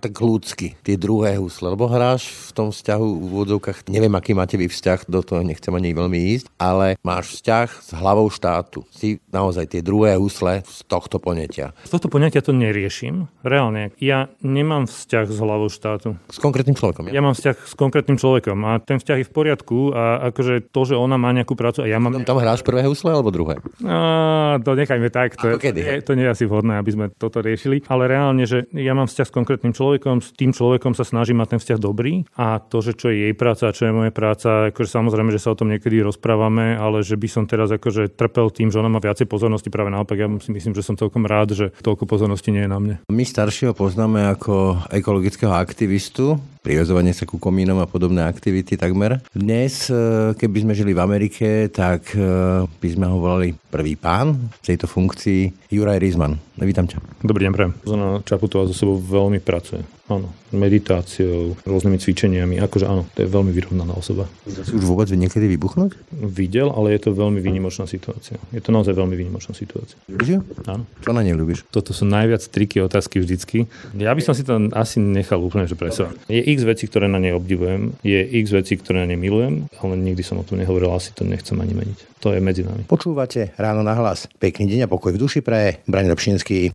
tak ľudsky, tie druhé husle, lebo hráš v tom vzťahu v úvodzovkách, neviem, aký máte vy vzťah, do toho nechcem ani veľmi ísť, ale máš vzťah s hlavou štátu. Si naozaj tie druhé husle z tohto poňatia. Z tohto poňatia to neriešim. Reálne, ja nemám vzťah s hlavou štátu. S konkrétnym človekom. Ja, ja mám vzťah s konkrétnym človekom a ten vzťah je v poriadku a akože to, že ona má nejakú prácu a ja mám... Tam hráš prvé husle alebo druhé? A, to nechajme tak. To? Je, to nie je asi vhodné, aby sme toto riešili. Ale reálne, že ja mám vzťah s konkrétnym človekom človekom, s tým človekom sa snažím mať ten vzťah dobrý a to, že čo je jej práca a čo je moja práca, akože samozrejme, že sa o tom niekedy rozprávame, ale že by som teraz akože trpel tým, že ona má viacej pozornosti, práve naopak ja si myslím, že som celkom rád, že toľko pozornosti nie je na mne. My staršieho poznáme ako ekologického aktivistu, privezovanie sa ku komínom a podobné aktivity takmer. Dnes, e, keby sme žili v Amerike, tak e, by sme ho volali prvý pán v tejto funkcii Juraj Rizman. Vítam ťa. Dobrý deň, prajem. Zona Čaputová so sebou veľmi pracuje. Áno, meditáciou, rôznymi cvičeniami. Akože áno, to je veľmi vyrovnaná osoba. Si už vôbec niekedy vybuchnúť? Videl, ale je to veľmi výnimočná situácia. Je to naozaj veľmi výnimočná situácia. Ľubíš Áno. Čo na nej ľubíš? Toto sú najviac triky otázky vždycky. Ja by som si to asi nechal úplne že presovať. Je x vecí, ktoré na nej obdivujem, je x vecí, ktoré na nej milujem, ale nikdy som o tom nehovoril, asi to nechcem ani meniť. To je medzi nami. Počúvate ráno na hlas. Pekný deň a pokoj v duši pre Brani Dobšinský.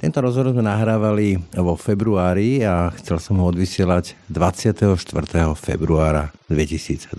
Tento rozhovor sme nahrávali vo februári a chcel som ho odvysielať 24. februára 2022.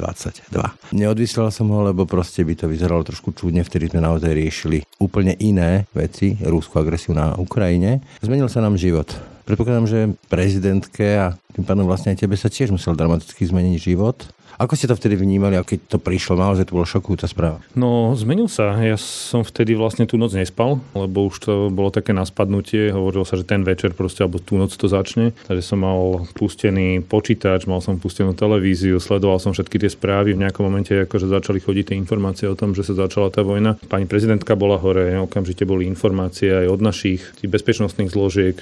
Neodvysielal som ho, lebo proste by to vyzeralo trošku čudne, vtedy sme naozaj riešili úplne iné veci, rúskú agresiu na Ukrajine. Zmenil sa nám život. Predpokladám, že prezidentke a tým pádom vlastne aj tebe sa tiež musel dramaticky zmeniť život. Ako ste to vtedy vnímali a keď to prišlo? Naozaj to bolo šokujúca správa. No, zmenil sa. Ja som vtedy vlastne tú noc nespal, lebo už to bolo také naspadnutie. Hovorilo sa, že ten večer proste, alebo tú noc to začne. Takže som mal pustený počítač, mal som pustenú televíziu, sledoval som všetky tie správy. V nejakom momente akože začali chodiť tie informácie o tom, že sa začala tá vojna. Pani prezidentka bola hore, okamžite boli informácie aj od našich bezpečnostných zložiek.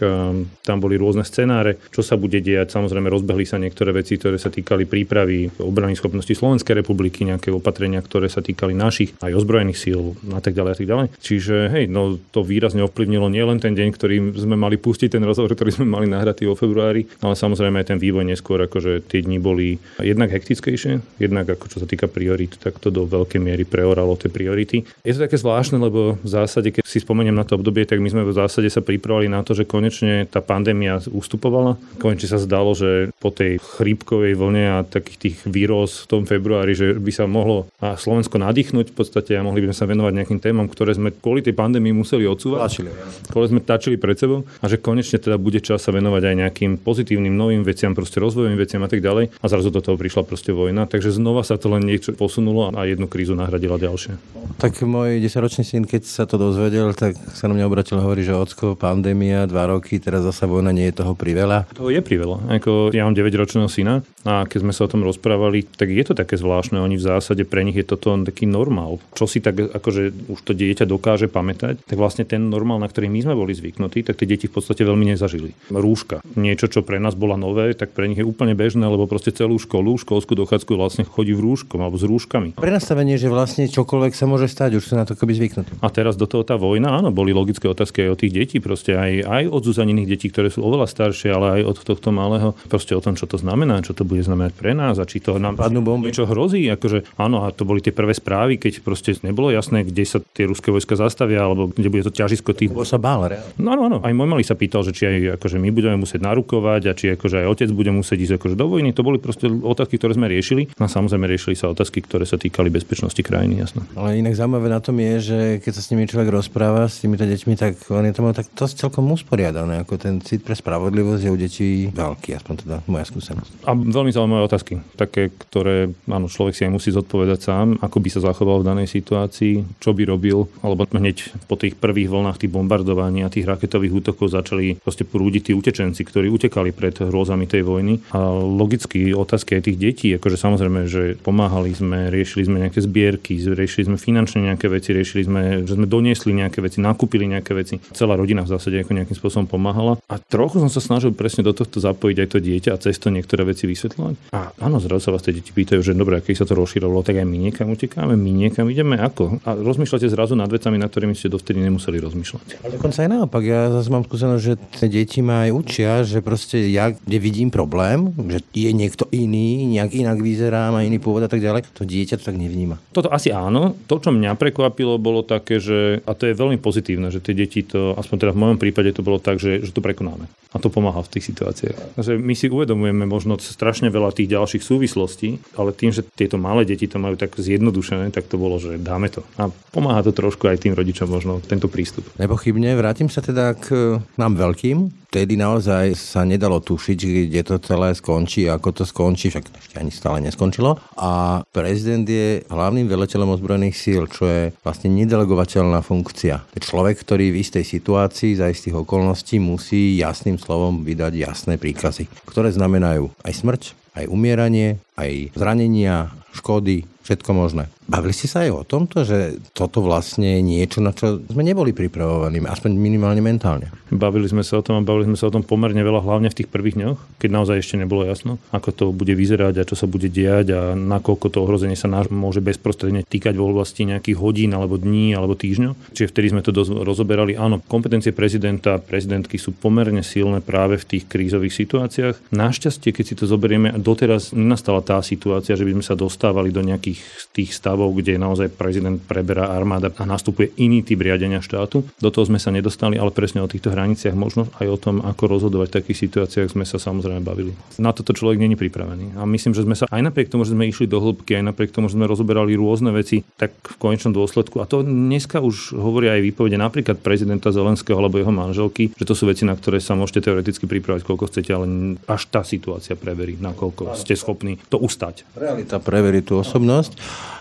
Tam boli rôzne scenáre, čo sa bude diať. Samozrejme, rozbehli sa niektoré veci, ktoré sa týkali prípravy obrany obrany schopnosti Slovenskej republiky, nejaké opatrenia, ktoré sa týkali našich aj ozbrojených síl a tak ďalej a tak ďalej. Čiže hej, no to výrazne ovplyvnilo nielen ten deň, ktorý sme mali pustiť, ten rozhovor, ktorý sme mali nahratý vo februári, ale samozrejme aj ten vývoj neskôr, akože tie dni boli jednak hektickejšie, jednak ako čo sa týka priorít, tak to do veľkej miery preoralo tie priority. Je to také zvláštne, lebo v zásade, keď si spomeniem na to obdobie, tak my sme v zásade sa pripravovali na to, že konečne tá pandémia ustupovala. Konečne sa zdalo, že po tej chrípkovej vlne a takých tých výrov v tom februári, že by sa mohlo Slovensko nadýchnuť v podstate a mohli by sme sa venovať nejakým témam, ktoré sme kvôli tej pandémii museli odsúvať, Tlačili, ktoré sme tačili pred sebou a že konečne teda bude čas sa venovať aj nejakým pozitívnym novým veciam, proste rozvojovým veciam a tak ďalej. A zrazu do toho prišla proste vojna, takže znova sa to len niečo posunulo a jednu krízu nahradila ďalšie. Tak môj 10-ročný syn, keď sa to dozvedel, tak sa na mňa obratil a hovorí, že ocko, pandémia, dva roky, teraz zasa vojna, nie je toho priveľa. To je priveľa. Ako ja mám 9-ročného syna a keď sme sa o tom rozprávali, tak je to také zvláštne. Oni v zásade pre nich je toto taký normál. Čo si tak akože už to dieťa dokáže pamätať, tak vlastne ten normál, na ktorý my sme boli zvyknutí, tak tie deti v podstate veľmi nezažili. Rúška. Niečo, čo pre nás bola nové, tak pre nich je úplne bežné, lebo proste celú školu, školskú dochádzku vlastne chodí v rúškom alebo s rúškami. Prenastavenie, že vlastne čokoľvek sa môže stať, už sú na to keby zvyknutí. A teraz do toho tá vojna, áno, boli logické otázky aj od tých detí, proste aj, aj od zúzanených detí, ktoré sú oveľa staršie, ale aj od tohto malého, proste o tom, čo to znamená, čo to bude znamenať pre nás a či to nám Padnú bomby. niečo hrozí. Akože, áno, a to boli tie prvé správy, keď proste nebolo jasné, kde sa tie ruské vojska zastavia, alebo kde bude to ťažisko tých. Bo sa bál, reálne. No áno, áno. Aj môj malý sa pýtal, že či aj akože my budeme musieť narukovať a či akože aj otec bude musieť ísť akože do vojny. To boli proste otázky, ktoré sme riešili. No a samozrejme riešili sa otázky, ktoré sa týkali bezpečnosti krajiny, jasno. Ale inak zaujímavé na tom je, že keď sa s nimi človek rozpráva, s týmito deťmi, tak oni to majú tak to celkom usporiadané. Ako ten cit pre spravodlivosť je u detí veľký, aspoň teda moja skúsenosť. A veľmi zaujímavé otázky. Také, ktoré áno, človek si aj musí zodpovedať sám, ako by sa zachoval v danej situácii, čo by robil, alebo hneď po tých prvých vlnách tých bombardovaní a tých raketových útokov začali proste prúdiť tí utečenci, ktorí utekali pred hrôzami tej vojny. A logicky otázky aj tých detí, akože samozrejme, že pomáhali sme, riešili sme nejaké zbierky, riešili sme finančne nejaké veci, riešili sme, že sme doniesli nejaké veci, nakúpili nejaké veci. Celá rodina v zásade ako nejakým spôsobom pomáhala. A trochu som sa snažil presne do tohto zapojiť aj to dieťa a cez to niektoré veci vysvetľovať. A áno, zrazu sa vás tie deti pýtajú, že dobre, keď sa to rozširovalo, tak aj my niekam utekáme, my niekam ideme, ako? A rozmýšľate zrazu nad vecami, nad ktorými ste dovtedy nemuseli rozmýšľať. Ale dokonca aj naopak, ja zase mám skúsenosť, že tie deti ma aj učia, že proste ja, kde vidím problém, že je niekto iný, nejak inak vyzerá, má iný pôvod a tak ďalej, to dieťa to tak nevníma. Toto asi áno. To, čo mňa prekvapilo, bolo také, že, a to je veľmi pozitívne, že tie deti to, aspoň teda v mojom prípade to bolo tak, že, že to prekonáme. A to pomáha v tých situáciách. Takže my si uvedomujeme možno strašne veľa tých ďalších súvislostí, ale tým, že tieto malé deti to majú tak zjednodušené, tak to bolo, že dáme to. A pomáha to trošku aj tým rodičom možno tento prístup. Nepochybne, vrátim sa teda k nám veľkým. Vtedy naozaj sa nedalo tušiť, kde to celé skončí, ako to skončí, však ešte ani stále neskončilo. A prezident je hlavným veliteľom ozbrojených síl, čo je vlastne nedelegovateľná funkcia. Človek, ktorý v istej situácii za istých okolností musí jasným slovom vydať jasné príkazy, ktoré znamenajú aj smrť, aj umieranie, aj zranenia, škody, všetko možné. Bavili ste sa aj o tomto, že toto vlastne je niečo, na čo sme neboli pripravovaní, aspoň minimálne mentálne? Bavili sme sa o tom a bavili sme sa o tom pomerne veľa, hlavne v tých prvých dňoch, keď naozaj ešte nebolo jasno, ako to bude vyzerať a čo sa bude diať a nakoľko to ohrozenie sa náš môže bezprostredne týkať v oblasti nejakých hodín alebo dní alebo týždňov. Čiže vtedy sme to dosť rozoberali. Áno, kompetencie prezidenta, prezidentky sú pomerne silné práve v tých krízových situáciách. Našťastie, keď si to zoberieme, doteraz nenastala tá situácia, že by sme sa dostávali do nejakých tých stavov, kde naozaj prezident preberá armáda a nastupuje iný typ riadenia štátu. Do toho sme sa nedostali, ale presne o týchto hraniciach, možno aj o tom, ako rozhodovať v takých situáciách sme sa samozrejme bavili. Na toto človek není pripravený. A myslím, že sme sa aj napriek tomu, že sme išli do hĺbky, aj napriek tomu, že sme rozoberali rôzne veci, tak v konečnom dôsledku, a to dneska už hovoria aj výpovede napríklad prezidenta Zelenského alebo jeho manželky, že to sú veci, na ktoré sa môžete teoreticky pripravať, koľko chcete, ale až tá situácia preverí, nakoľko ste schopní to ustať. Realita preverí tú osobnosť.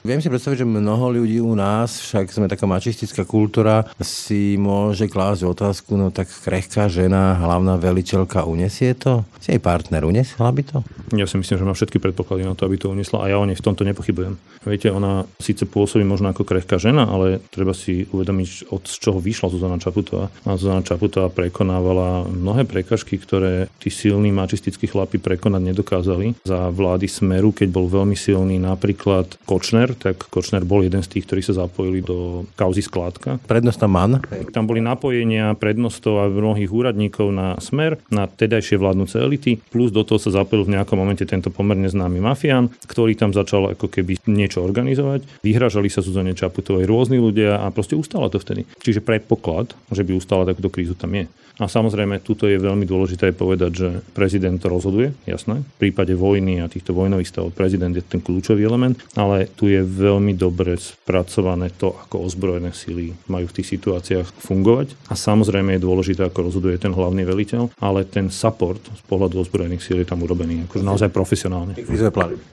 Viem si predstaviť, že mnoho ľudí u nás, však sme taká mačistická kultúra, si môže klásť otázku, no tak krehká žena, hlavná veliteľka, unesie to? Si jej partner, uniesla by to? Ja si myslím, že má všetky predpoklady na to, aby to uniesla a ja o nej v tomto nepochybujem. Viete, ona síce pôsobí možno ako krehká žena, ale treba si uvedomiť, od čoho vyšla Zuzana Čaputová. A Zuzana Čaputová prekonávala mnohé prekažky, ktoré tí silní mačistickí chlapi prekonať nedokázali. Za vlády Smeru, keď bol veľmi silný napríklad Kočner, tak Kočner bol jeden z tých, ktorí sa zapojili do kauzy skládka. Prednostná man. Tam boli napojenia prednostov a mnohých úradníkov na Smer, na tedajšie vládnúce elity, plus do toho sa zapojil v nejakom momente tento pomerne známy mafián, ktorý tam začal ako keby niečo organizovať. Vyhražali sa Zuzane Čaputovej rôzni ľudia a proste ustala to vtedy. Čiže predpoklad, že by ustala takúto krízu tam je. A samozrejme, tuto je veľmi dôležité povedať, že prezident rozhoduje, jasné. V prípade vojny a týchto vojnových stavov prezident je ten kľúčový element, ale tu je veľmi dobre spracované to, ako ozbrojené síly majú v tých situáciách fungovať. A samozrejme je dôležité, ako rozhoduje ten hlavný veliteľ, ale ten support z pohľadu ozbrojených síl je tam urobený akože naozaj profesionálne.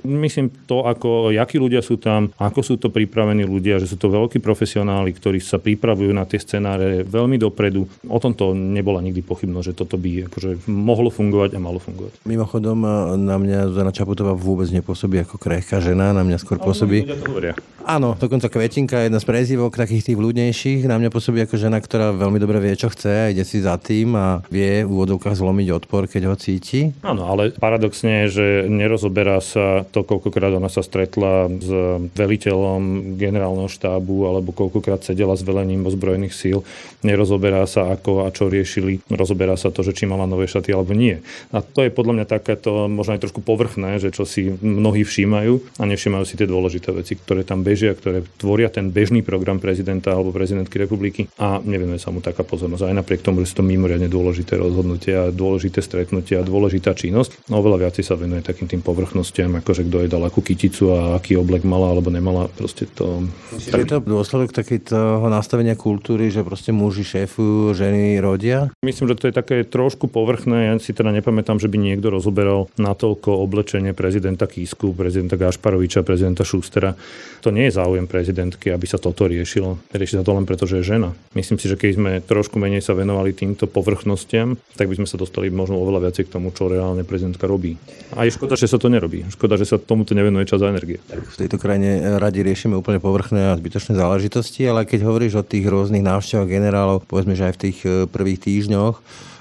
Myslím to, ako, akí ľudia sú tam, ako sú to pripravení ľudia, že sú to veľkí profesionáli, ktorí sa pripravujú na tie scenáre veľmi dopredu. O tomto nebolo nebola nikdy pochybnosť, že toto by akože mohlo fungovať a malo fungovať. Mimochodom, na mňa Zuzana Čaputová vôbec nepôsobí ako krehká žena, na mňa skôr pôsobí... Áno, dokonca Kvetinka, jedna z prezivok takých tých ľudnejších, na mňa pôsobí ako žena, ktorá veľmi dobre vie, čo chce a ide si za tým a vie v úvodovkách zlomiť odpor, keď ho cíti. Áno, ale paradoxne je, že nerozoberá sa to, koľkokrát ona sa stretla s veliteľom generálneho štábu alebo koľkokrát sedela s velením ozbrojených síl. Nerozoberá sa ako a čo riešili riešili, rozoberá sa to, že či mala nové šaty alebo nie. A to je podľa mňa takéto možno aj trošku povrchné, že čo si mnohí všímajú a nevšímajú si tie dôležité veci, ktoré tam bežia bežia, ktoré tvoria ten bežný program prezidenta alebo prezidentky republiky a nevenuje sa mu taká pozornosť. Aj napriek tomu, že sú to mimoriadne dôležité rozhodnutia, dôležité stretnutia, dôležitá činnosť, no oveľa viac sa venuje takým tým povrchnostiam, ako že kto je dal akú kyticu a aký oblek mala alebo nemala. Proste to... Je to dôsledok takého nastavenia kultúry, že proste muži šéfujú, ženy rodia? Myslím, že to je také trošku povrchné. Ja si teda nepamätám, že by niekto rozoberal natoľko oblečenie prezidenta Kísku, prezidenta Gašparoviča, prezidenta Šustera. To nie je záujem prezidentky, aby sa toto riešilo. Rieši sa to len preto, že je žena. Myslím si, že keď sme trošku menej sa venovali týmto povrchnostiam, tak by sme sa dostali možno oveľa viacej k tomu, čo reálne prezidentka robí. A je škoda, že sa to nerobí. Škoda, že sa tomuto nevenuje čas a energie. V tejto krajine radi riešime úplne povrchné a zbytočné záležitosti, ale keď hovoríš o tých rôznych návštevách generálov, povedzme, že aj v tých eh, prvých týždňoch, týždňoch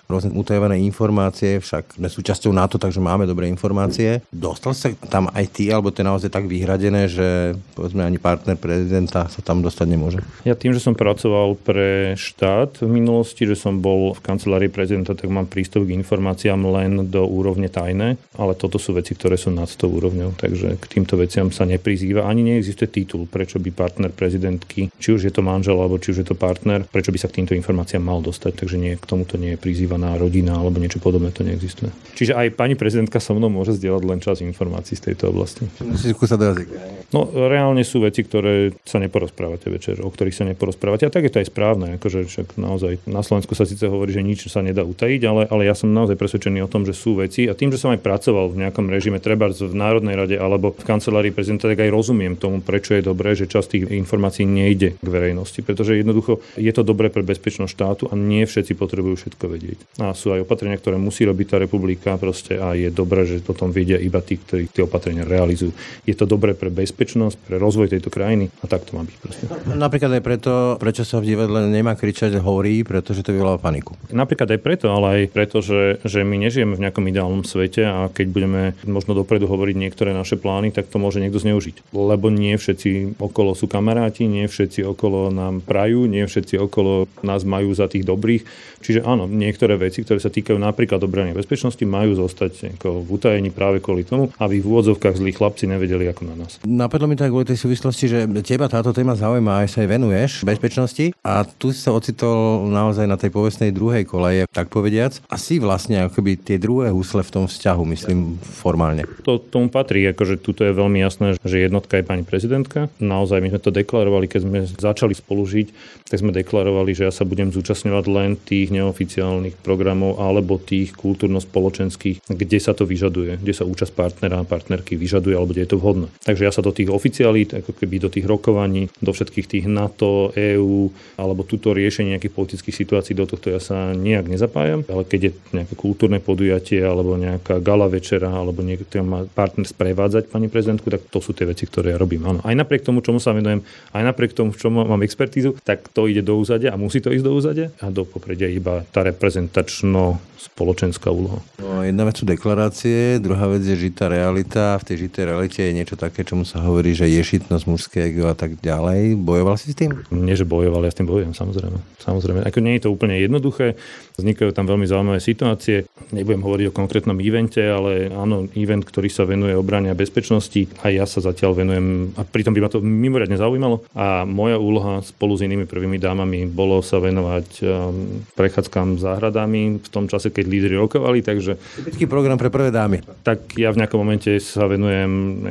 rôzne utajované informácie, však sme súčasťou NATO, takže máme dobré informácie. Dostal sa tam aj ty, alebo to je naozaj tak vyhradené, že povedzme ani partner prezidenta sa tam dostať nemôže? Ja tým, že som pracoval pre štát v minulosti, že som bol v kancelárii prezidenta, tak mám prístup k informáciám len do úrovne tajné, ale toto sú veci, ktoré sú nad tou úrovňou, takže k týmto veciam sa neprizýva. Ani neexistuje titul, prečo by partner prezidentky, či už je to manžel alebo či už je to partner, prečo by sa k týmto informáciám mal dostať, takže nie, k tomuto nie je prizýva nazývaná rodina alebo niečo podobné, to neexistuje. Čiže aj pani prezidentka so mnou môže zdieľať len čas informácií z tejto oblasti. Musí skúsať do jazyka. No reálne sú veci, ktoré sa neporozprávate večer, o ktorých sa neporozprávate. A tak je to aj správne, akože však naozaj na Slovensku sa síce hovorí, že nič sa nedá utajiť, ale, ale ja som naozaj presvedčený o tom, že sú veci a tým, že som aj pracoval v nejakom režime, treba v Národnej rade alebo v kancelárii prezidenta, tak aj rozumiem tomu, prečo je dobré, že časť tých informácií nejde k verejnosti, pretože jednoducho je to dobré pre bezpečnosť štátu a nie všetci potrebujú všetko vedieť a sú aj opatrenia, ktoré musí robiť tá republika proste a je dobré, že potom vedia iba tí, ktorí tie opatrenia realizujú. Je to dobré pre bezpečnosť, pre rozvoj tejto krajiny a tak to má byť proste. Napríklad aj preto, prečo sa v divadle nemá kričať horí, pretože to vyvoláva paniku. Napríklad aj preto, ale aj preto, že, že my nežijeme v nejakom ideálnom svete a keď budeme možno dopredu hovoriť niektoré naše plány, tak to môže niekto zneužiť. Lebo nie všetci okolo sú kamaráti, nie všetci okolo nám prajú, nie všetci okolo nás majú za tých dobrých. Čiže áno, niektoré veci, ktoré sa týkajú napríklad obrany bezpečnosti, majú zostať ako v utajení práve kvôli tomu, aby v úvodzovkách zlí chlapci nevedeli ako na nás. Napadlo mi tak kvôli tej súvislosti, že teba táto téma zaujíma, aj sa aj venuješ bezpečnosti a tu si sa ocitol naozaj na tej povestnej druhej koleje, tak povediac, a si vlastne akoby tie druhé husle v tom vzťahu, myslím formálne. To tomu patrí, akože tuto je veľmi jasné, že jednotka je pani prezidentka. Naozaj my sme to deklarovali, keď sme začali spolu žiť, tak sme deklarovali, že ja sa budem zúčastňovať len tých neoficiálnych programov alebo tých kultúrno-spoločenských, kde sa to vyžaduje, kde sa účasť partnera a partnerky vyžaduje alebo kde je to vhodné. Takže ja sa do tých oficialít, ako keby do tých rokovaní, do všetkých tých NATO, EÚ alebo túto riešenie nejakých politických situácií, do tohto ja sa nejak nezapájam, ale keď je nejaké kultúrne podujatie alebo nejaká gala večera alebo niekto má partner sprevádzať pani prezidentku, tak to sú tie veci, ktoré ja robím. Áno. Aj napriek tomu, čomu sa venujem, aj napriek tomu, v čom mám expertízu, tak to ide do úzadia a musí to ísť do úzadia a do popredia iba tá reprezentačno spoločenská úloha. No, jedna vec sú deklarácie, druhá vec je žitá realita. V tej žitej realite je niečo také, čomu sa hovorí, že je šitnosť mužské ego a tak ďalej. Bojoval si s tým? Nie, že bojoval, ja s tým bojujem, samozrejme. Samozrejme. Ako nie je to úplne jednoduché, vznikajú tam veľmi zaujímavé situácie. Nebudem hovoriť o konkrétnom evente, ale áno, event, ktorý sa venuje obrane a bezpečnosti, a ja sa zatiaľ venujem, a pritom by ma to mimoriadne zaujímalo. A moja úloha spolu s inými prvými dámami bolo sa venovať um, prechádzkam záhradami v tom čase, keď lídry rokovali, takže... Typický program pre prvé dámy. Tak ja v nejakom momente sa venujem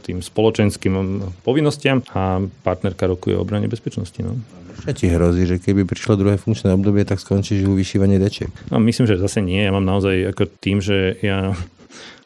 tým spoločenským povinnostiam a partnerka rokuje o obrane bezpečnosti. No. Čo ti hrozí, že keby prišlo druhé funkčné obdobie, tak skončíš u vyšívanie dečiek? No, myslím, že zase nie. Ja mám naozaj ako tým, že ja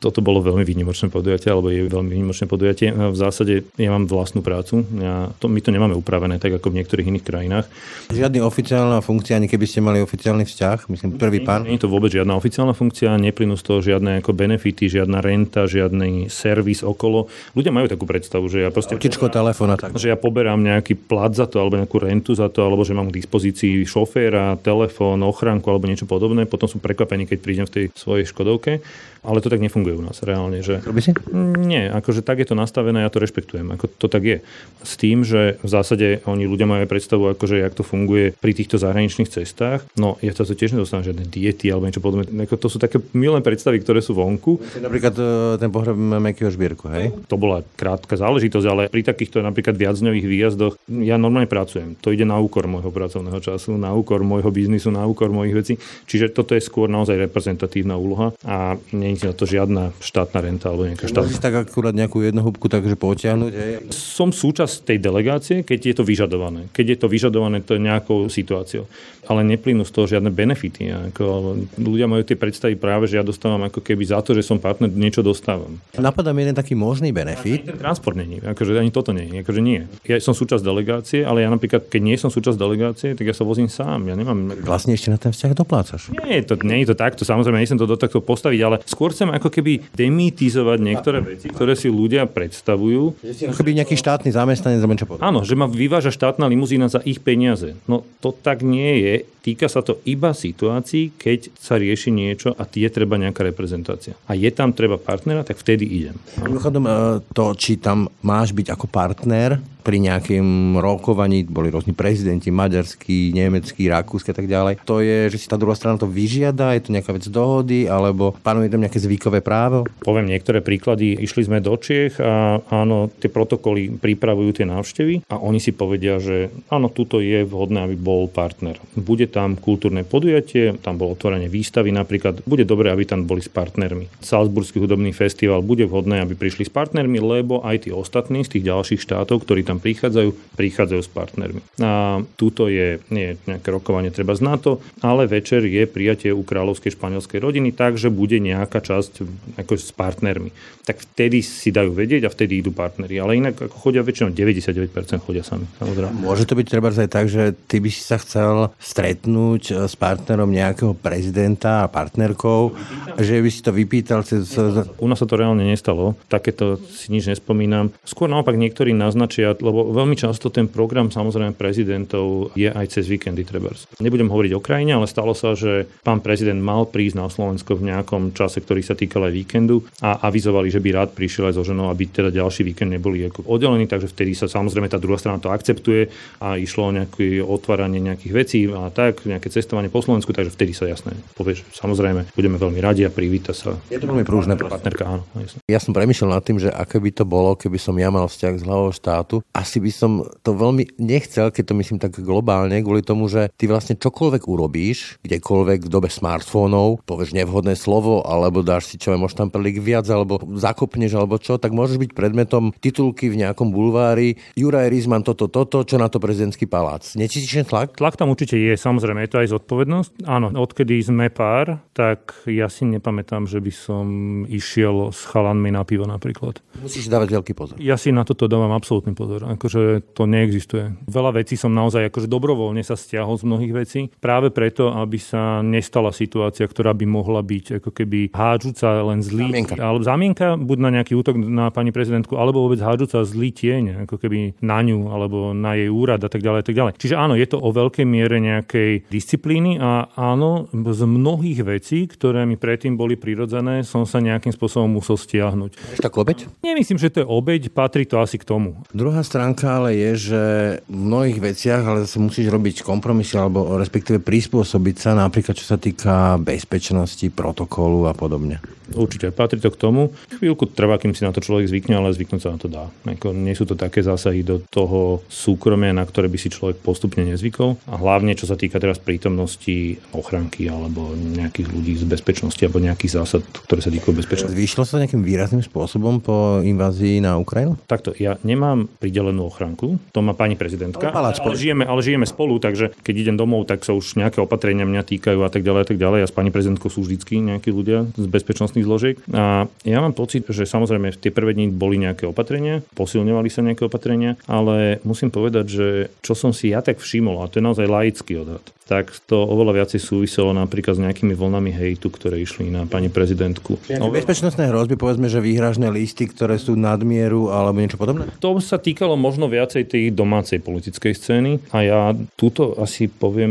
toto bolo veľmi výnimočné podujatie, alebo je veľmi výnimočné podujatie. V zásade ja mám vlastnú prácu. Ja, to, my to nemáme upravené tak ako v niektorých iných krajinách. Žiadny oficiálna funkcia, ani keby ste mali oficiálny vzťah, myslím, prvý pán. Nie je to vôbec žiadna oficiálna funkcia, neplynú z toho žiadne ako benefity, žiadna renta, žiadny servis okolo. Ľudia majú takú predstavu, že ja proste... Otičko telefóna. Tak. Že ja poberám nejaký plat za to, alebo nejakú rentu za to, alebo že mám k dispozícii šoféra, telefón, ochránku alebo niečo podobné. Potom sú prekvapení, keď prídem v tej svojej Škodovke. Ale to tak nefunguje u nás reálne. Že... Robí si? Nie, akože tak je to nastavené, ja to rešpektujem, ako to tak je. S tým, že v zásade oni ľudia majú aj predstavu, akože jak to funguje pri týchto zahraničných cestách. No ja sa to tiež nedostanú žiadne diety alebo niečo podobné. Ako to sú také milé predstavy, ktoré sú vonku. Napríklad e, ten pohreb Mekio Žbírku, hej? To bola krátka záležitosť, ale pri takýchto napríklad viacdňových výjazdoch ja normálne pracujem. To ide na úkor môjho pracovného času, na úkor môjho biznisu, na úkor mojich vecí. Čiže toto je skôr naozaj reprezentatívna úloha a nie je na to žiadna štátna renta alebo nejaká štátna. Musíš tak akurát nejakú jednu húbku takže potiahnuť, hej? Som súčasť tej delegácie, keď je to vyžadované. Keď je to vyžadované to nejakou situáciou. Ale neplynú z toho žiadne benefity. Ako, ľudia majú tie predstavy práve, že ja dostávam ako keby za to, že som partner, niečo dostávam. Napadá mi jeden taký možný benefit. Ten transport není, akože ani toto nie je. Akože nie. Ja som súčasť delegácie, ale ja napríklad, keď nie som súčasť delegácie, tak ja sa vozím sám. Ja nemám... Vlastne ešte na ten vzťah doplácaš. Nie je to, nie je to takto, samozrejme, nechcem to do takto postaviť, ale skôr chcem ako keby demitizovať niektoré veci, ktoré si ľudia predstavujú. Ako keby nejaký štátny zamestnanec, čo povedal. Áno, že ma vyváža štátna limuzína za ich peniaze. No to tak nie je. Týka sa to iba situácií, keď sa rieši niečo a je treba nejaká reprezentácia. A je tam treba partnera, tak vtedy idem. Mimochodom, e, to, či tam máš byť ako partner pri nejakým rokovaní, boli rôzni prezidenti, maďarský, nemecký, rakúsky a tak ďalej, to je, že si tá druhá strana to vyžiada, je to nejaká vec dohody, alebo panuje tam nejaké zvykové právo? Poviem niektoré príklady. Išli sme do Čiech a áno, tie protokoly pripravujú tie návštevy a oni si povedia, že áno, tuto je vhodné, aby bol partner. Bude tam kultúrne podujatie, tam bolo otvorenie výstavy napríklad, bude dobré, aby tam boli s partnermi. Salzburský hudobný festival bude vhodné, aby prišli s partnermi, lebo aj tí ostatní z tých ďalších štátov, ktorí tam prichádzajú, prichádzajú s partnermi. A túto je nie nejaké rokovanie treba z NATO, ale večer je prijatie u kráľovskej španielskej rodiny, takže bude nejaká časť ako s partnermi. Tak vtedy si dajú vedieť a vtedy idú partneri. Ale inak ako chodia väčšinou 99% chodia sami. Samozrejme. Môže to byť treba aj tak, že ty by si sa chcel stretnúť e, s partnerom nejakého prezidenta a partnerkou, že by si to vypýtal cez... U nás sa to reálne nestalo. Takéto si nič nespomínam. Skôr naopak niektorí naznačia, lebo veľmi často ten program samozrejme prezidentov je aj cez víkendy trebárs. Nebudem hovoriť o krajine, ale stalo sa, že pán prezident mal prísť na Slovensko v nejakom čase, ktorý sa týkal aj víkendu a avizovali, že by rád prišiel aj so ženou, aby teda ďalší víkend neboli ako oddelení, takže vtedy sa samozrejme tá druhá strana to akceptuje a išlo o nejaké otváranie nejakých vecí a tak, nejaké cestovanie po Slovensku, takže vtedy sa jasné povieš, samozrejme budeme veľmi radi a privíta sa. Je to veľmi prúžne. Partnerka, áno. Jasné. Ja som premyšľal nad tým, že aké by to bolo, keby som ja mal vzťah s hlavou štátu asi by som to veľmi nechcel, keď to myslím tak globálne, kvôli tomu, že ty vlastne čokoľvek urobíš, kdekoľvek v dobe smartfónov, povieš nevhodné slovo, alebo dáš si čo možno tam prlik viac, alebo zakopneš, alebo čo, tak môžeš byť predmetom titulky v nejakom bulvári Juraj Rizman toto, toto, čo na to prezidentský palác. Necítiš ten tlak? Tlak tam určite je, samozrejme, je to aj zodpovednosť. Áno, odkedy sme pár, tak ja si nepamätám, že by som išiel s chalanmi na pivo napríklad. Musíš dávať veľký pozor. Ja si na toto dávam absolútny pozor. Akože to neexistuje. Veľa vecí som naozaj akože dobrovoľne sa stiahol z mnohých vecí. Práve preto, aby sa nestala situácia, ktorá by mohla byť ako keby hádžuca len zlý. Zámienka. Alebo zámienka, buď na nejaký útok na pani prezidentku, alebo vôbec hádžuca zlý tieň, ako keby na ňu, alebo na jej úrad a tak ďalej, a tak ďalej. Čiže áno, je to o veľkej miere nejakej disciplíny a áno, z mnohých vecí, ktoré mi predtým boli prirodzené, som sa nejakým spôsobom musel stiahnuť. Tak obeď? Nemyslím, že to je obeď, patrí to asi k tomu. Druhá stránka ale je, že v mnohých veciach ale zase musíš robiť kompromisy alebo respektíve prispôsobiť sa napríklad čo sa týka bezpečnosti, protokolu a podobne. Určite, patrí to k tomu. Chvíľku trvá, kým si na to človek zvykne, ale zvyknúť sa na to dá. Nie sú to také zásahy do toho súkromia, na ktoré by si človek postupne nezvykol. A hlavne, čo sa týka teraz prítomnosti ochranky alebo nejakých ľudí z bezpečnosti alebo nejakých zásad, ktoré sa týkajú bezpečnosti. Zvýšilo sa nejakým výrazným spôsobom po invázii na Ukrajinu? Takto, ja nemám pridelenú ochranku, to má pani prezidentka, Ale ale, žijeme, ale žijeme spolu, takže keď idem domov, tak sa už nejaké opatrenia mňa týkajú a tak ďalej a tak ďalej. A s pani prezidentkou sú vždycky nejakí ľudia z bezpečnostných zložiek. A ja mám pocit, že samozrejme v tie prvé dni boli nejaké opatrenia, posilňovali sa nejaké opatrenia, ale musím povedať, že čo som si ja tak všimol, a to je naozaj laický odhad, tak to oveľa viacej súviselo napríklad s nejakými vlnami hejtu, ktoré išli na pani prezidentku. No, bezpečnostné hrozby, povedzme, že výhražné listy, ktoré sú nadmieru alebo niečo podobné? To sa týkalo týkalo možno viacej tej domácej politickej scény a ja túto asi poviem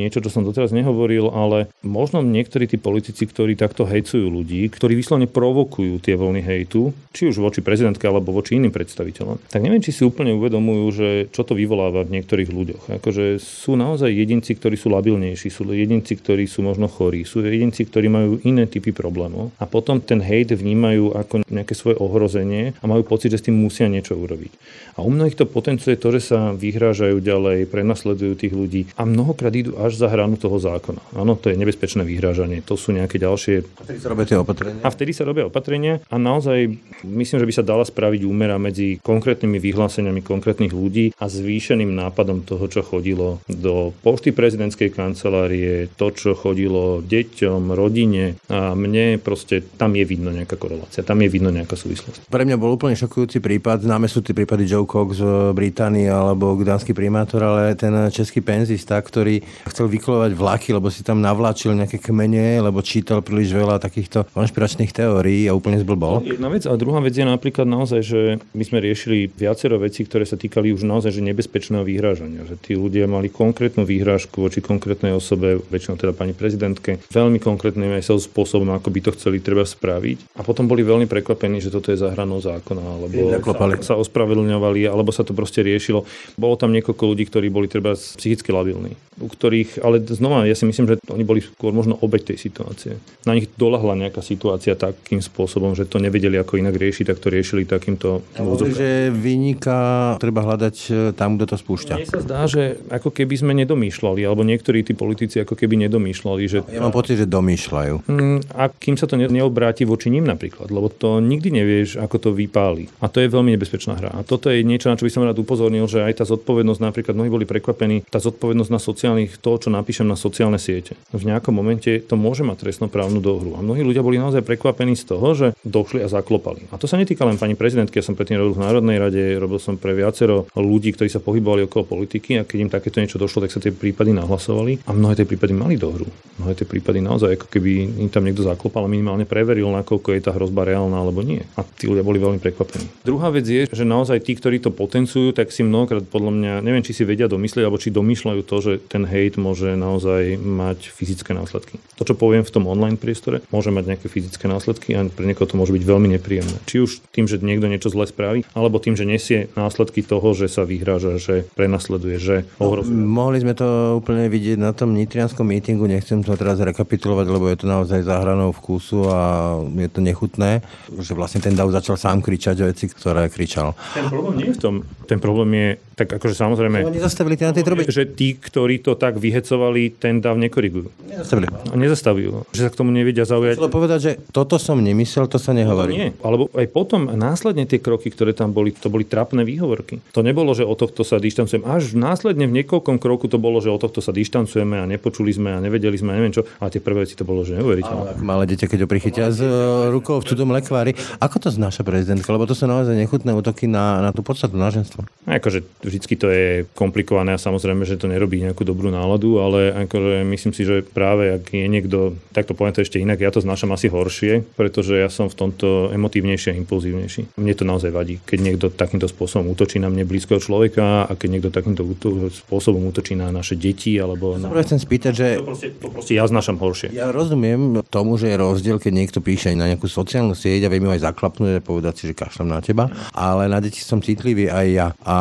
niečo, čo som doteraz nehovoril, ale možno niektorí tí politici, ktorí takto hejcujú ľudí, ktorí vyslovene provokujú tie vlny hejtu, či už voči prezidentke alebo voči iným predstaviteľom, tak neviem, či si úplne uvedomujú, že čo to vyvoláva v niektorých ľuďoch. Akože sú naozaj jedinci, ktorí sú labilnejší, sú jedinci, ktorí sú možno chorí, sú jedinci, ktorí majú iné typy problémov a potom ten hejt vnímajú ako nejaké svoje ohrozenie a majú pocit, že s tým musia niečo urobiť. A u mnohých to potenciuje to, že sa vyhrážajú ďalej, prenasledujú tých ľudí a mnohokrát idú až za hranu toho zákona. Áno, to je nebezpečné vyhrážanie, to sú nejaké ďalšie... A vtedy sa robia tie opatrenia? A vtedy sa robia opatrenia a naozaj myslím, že by sa dala spraviť úmera medzi konkrétnymi vyhláseniami konkrétnych ľudí a zvýšeným nápadom toho, čo chodilo do pošty prezidentskej kancelárie, to, čo chodilo deťom, rodine a mne proste tam je vidno nejaká korelácia, tam je vidno nejaká súvislosť. Pre mňa bol úplne šokujúci prípad, známe sú tie prípady Joe Cox z Británie alebo gdanský primátor, ale ten český penzista, ktorý chcel vyklovať vlaky, lebo si tam navláčil nejaké kmene, lebo čítal príliš veľa takýchto konšpiračných teórií a úplne zblbol. Jedna vec a druhá vec je napríklad naozaj, že my sme riešili viacero vecí, ktoré sa týkali už naozaj že nebezpečného vyhrážania. Že tí ľudia mali konkrétnu výhrážku voči konkrétnej osobe, väčšinou teda pani prezidentke, veľmi konkrétnym aj spôsobom, ako by to chceli treba spraviť. A potom boli veľmi prekvapení, že toto je za hranou zákona, alebo sa, sa ospravedlňovali, alebo sa to proste riešilo. Bolo tam niekoľko ľudí, ktorí boli treba psychicky labilní, u ktorých, ale znova, ja si myslím, že oni boli skôr možno obeť tej situácie. Na nich dolahla nejaká situácia takým spôsobom, že to nevedeli ako inak riešiť, tak to riešili takýmto že vyniká, treba hľadať e, tam, kto to spúšťa. Mne sa zdá, že ako keby sme nedomýšľali, alebo niektorí tí politici ako keby nedomýšľali. Že... Ja mám pocit, že domýšľajú. Mm, a kým sa to neobráti voči ním napríklad, lebo to nikdy nevieš, ako to vypáli. A to je veľmi nebezpečná hra. A toto je niečo, na čo by som rád upozornil, že aj tá zodpovednosť, napríklad mnohí boli prekvapení, tá zodpovednosť na sociálnych, to, čo napíšem na sociálne siete. V nejakom momente to môže mať trestnoprávnu dohru. A mnohí ľudia boli naozaj prekvapení z toho, že došli a zaklopali. A to sa netýka len pani prezidentky, ja som predtým robil v Národnej rade, robil som pre viacero ľudí, ktorí sa pohybovali okolo politiky a keď im takéto niečo došlo, tak sa tie prípady nahlasovali a mnohé tie prípady mali dohru. Mnohé tie prípady naozaj, ako keby im tam niekto zaklopal a minimálne preveril, nakoľko je tá hrozba reálna alebo nie. A tí ľudia boli veľmi prekvapení. Druhá vec je, že naozaj tí, ktorí to potenciujú, tak si mnohokrát podľa mňa, neviem, či si vedia domyslieť, alebo či domýšľajú to, že ten hate môže naozaj mať fyzické následky. To, čo poviem v tom online priestore, môže mať nejaké fyzické následky a pre niekoho to môže byť veľmi nepríjemné. Či už tým, že niekto niečo zle spraví, alebo tým, že nesie následky toho, že sa vyhráža, že prenasleduje, že ohrozuje. Mohli sme to úplne vidieť na tom nitrianskom mítingu, nechcem to teraz rekapitulovať, lebo je to naozaj za hranou vkusu a je to nechutné, že vlastne ten Dav začal sám kričať veci, ktoré kričal. Ten problém nie je v tom. Ten problém je, tak akože samozrejme... Oni zastavili na tej trobe. Že tí, ktorí to tak vyhecovali, ten Dav nekorigujú. Nezastavili. A nezastavujú. Že sa k tomu nevedia zaujať. Chcelo povedať, že toto som nemyslel, to sa nehovorí. No, nie. Alebo aj potom následne tie kroky, ktoré tam boli, to boli trapné výhovorky. To nebolo, že o tohto sa dištancujem. Až následne v niekoľkom kroku to bolo, že o tohto sa dištancujeme a nepočuli sme a nevedeli sme a neviem čo. A tie prvé veci to bolo, že neuveriteľné. Malé dieťa, keď ho prichytia s e, rukou v cudom lekvári. Ako to znáša prezidentka? Lebo to sú naozaj nechutné útoky na, na tú podstatu náženstva. Akože vždycky to je komplikované a samozrejme, že to nerobí nejakú dobrú náladu, ale akože myslím si, že práve ak je niekto, tak to poviem to ešte inak, ja to znášam asi horšie, pretože ja som v tomto emotívnejší a impulzívnejší. Mne to naozaj vadí, keď niekto takýmto spôsobom útočí na mne blízkeho človeka a keď niekto takýmto spôsobom útočí na naše deti alebo na... chcem spýtať, že... To proste, to proste ja znášam horšie. Ja rozumiem tomu, že je rozdiel, keď niekto píše na nejakú sociálnu sieť a vie mi aj zaklapnúť a povedať si, že kašľam na teba, ale na deti som citlivý aj ja. A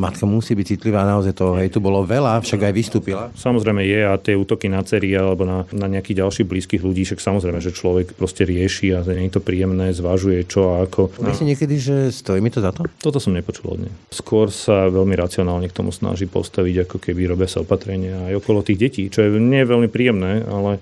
matka musí byť citlivá, naozaj toho hejtu bolo veľa, však aj vystúpila. Samozrejme je a tie útoky na cery alebo na, na nejakých ďalších blízkych ľudí, však samozrejme, že človek proste rieši a nie je to príjemné, zvažuje čo a ako. Myslíte niekedy, že stojí mi to za to? Toto som nepočul od nej. Skôr sa veľmi racionálne k tomu snaží postaviť, ako keby robia sa opatrenia aj okolo tých detí, čo je nie veľmi príjemné, ale,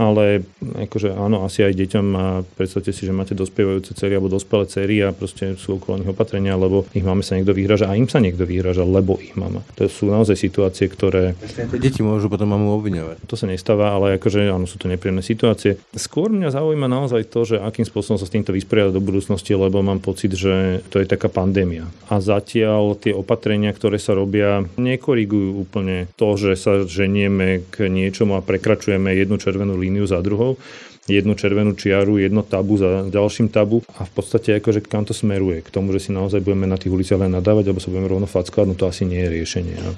ale akože áno, asi aj deťom a predstavte si, že máte dospievajúce cery alebo dospelé cery a proste sú okolo nich opatrenia, lebo ich máme sa niekto vyhraža a im sa niekto vyhraža, lebo ich mama. To sú naozaj situácie, ktoré... Deti môžu potom mamu obviňovať. To sa nestáva, ale akože áno, sú to nepríjemné situácie. Skôr mňa zaujíma naozaj to, že akým spôsobom sa s týmto vysporiadať do budúcnosti, lebo mám pocit, že to je taká pandémia. A zatiaľ tie opatrenia, ktoré sa robia, nekorigujú úplne to, že sa ženieme k niečomu a prekračujeme jednu červenú líniu za druhou jednu červenú čiaru, jedno tabu za ďalším tabu a v podstate akože kam to smeruje? K tomu, že si naozaj budeme na tých uliciach len nadávať, alebo sa budeme rovno fackovať, no to asi nie je riešenie. No.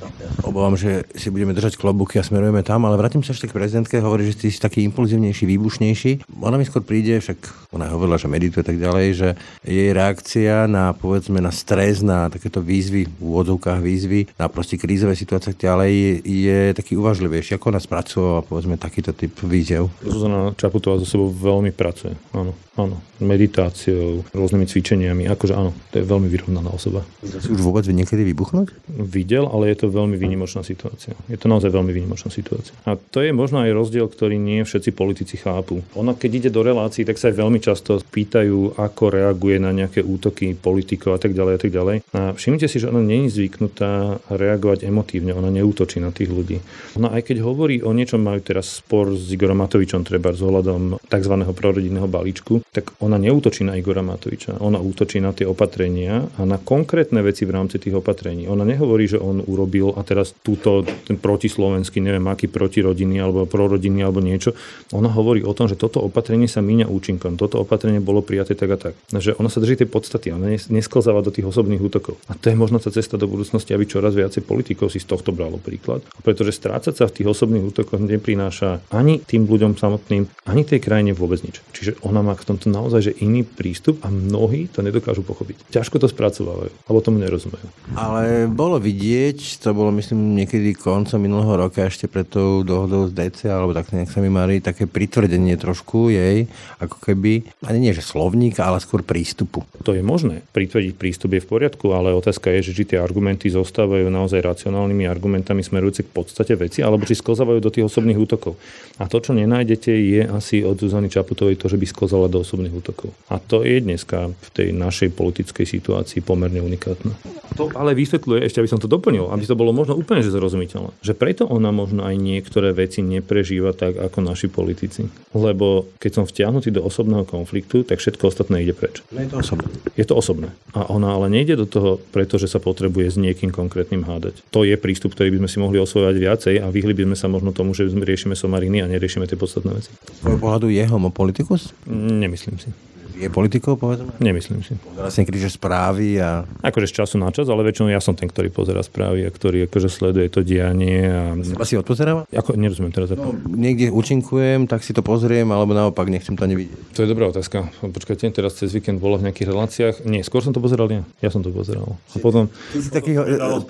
Obávam, že si budeme držať klobúky a smerujeme tam, ale vrátim sa ešte k prezidentke, hovorí, že ty si taký impulzívnejší, výbušnejší. Ona mi skôr príde, však ona hovorila, že medituje tak ďalej, že jej reakcia na povedzme na stres, na takéto výzvy, v úvodzovkách výzvy, na proste krízové situácie ďalej je, taký uvažlivejší. Ako ona spracovala povedzme takýto typ výziev? Zuzana Čaputová so sebou veľmi pracuje. Áno, áno. Meditáciou, rôznymi cvičeniami. Akože áno, to je veľmi vyrovnaná osoba. Si už vôbec niekedy vybuchnúť? Videl, ale je to veľmi výnimočná situácia. Je to naozaj veľmi výnimočná situácia. A to je možno aj rozdiel, ktorý nie všetci politici chápu. Ona, keď ide do relácií, tak sa aj veľmi často pýtajú, ako reaguje na nejaké útoky politikov a tak ďalej a tak ďalej. A všimnite si, že ona je zvyknutá reagovať emotívne, ona neútočí na tých ľudí. Ona aj keď hovorí o niečom, majú teraz spor s Igorom Matovičom, treba s ohľadom tzv. prorodinného balíčku, tak ona neútočí na Igora Matoviča, ona útočí na tie opatrenia a na konkrétne veci v rámci tých opatrení. Ona nehovorí, že on urobil a teraz túto ten protislovenský, neviem aký protirodinný alebo prorodinný alebo niečo. Ona hovorí o tom, že toto opatrenie sa míňa účinkom, toto opatrenie bolo prijaté tak a tak. Že ona sa drží tej podstaty, ona nesklzáva do tých osobných útokov. A to je možno tá cesta do budúcnosti, aby čoraz viacej politikov si z tohto bralo príklad. Pretože strácať sa v tých osobných útokoch neprináša ani tým ľuďom samotným, ani tej krajine vôbec nič. Čiže ona má v tomto naozaj že iný prístup a mnohí to nedokážu pochopiť. Ťažko to spracovávajú, alebo tomu nerozumejú. Ale bolo vidieť, to bolo myslím niekedy koncom minulého roka ešte pred tou dohodou z DC, alebo tak nejak sa mi marí, také pritvrdenie trošku jej, ako keby, ani nie že slovník, ale skôr prístupu. To je možné. Pritvrdiť prístup je v poriadku, ale otázka je, že či tie argumenty zostávajú naozaj racionálnymi argumentami smerujúci k podstate veci, alebo či sklzávajú do tých osobných útokov. A to, čo nenájdete, je asi od Zuzany Čaputovej to, že by sklzala do osobných útokov. A to je dneska v tej našej politickej situácii pomerne unikátne. To ale vysvetľuje, ešte aby som to doplnil, aby to bolo možno úplne že zrozumiteľné, že preto ona možno aj niektoré veci neprežíva tak ako naši politici. Lebo keď som vtiahnutý do osobného konfliktu, tak všetko ostatné ide preč. No je to osobné. Je to osobné. A ona ale nejde do toho, pretože sa potrebuje s niekým konkrétnym hádať. To je prístup, ktorý by sme si mohli osvojať viacej a vyhli by sme sa možno tomu, že riešime somariny a neriešime tie podstatné veci. Z pohľadu je homopolitikus? Nemyslím si je politikou, povedzme? Nemyslím si. Vlastne kríže správy a... Akože z času na čas, ale väčšinou ja som ten, ktorý pozera správy a ktorý akože sleduje to dianie. A... Seba si odpozeráva? Ako, nerozumiem teraz. No, niekde účinkujem, tak si to pozriem, alebo naopak nechcem to ani vidieť. To je dobrá otázka. Počkajte, teraz cez víkend bola v nejakých reláciách. Nie, skôr som to pozeral ja. Ja som to pozeral. A potom... Ty si taký,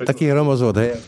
taký hromozvod, hej?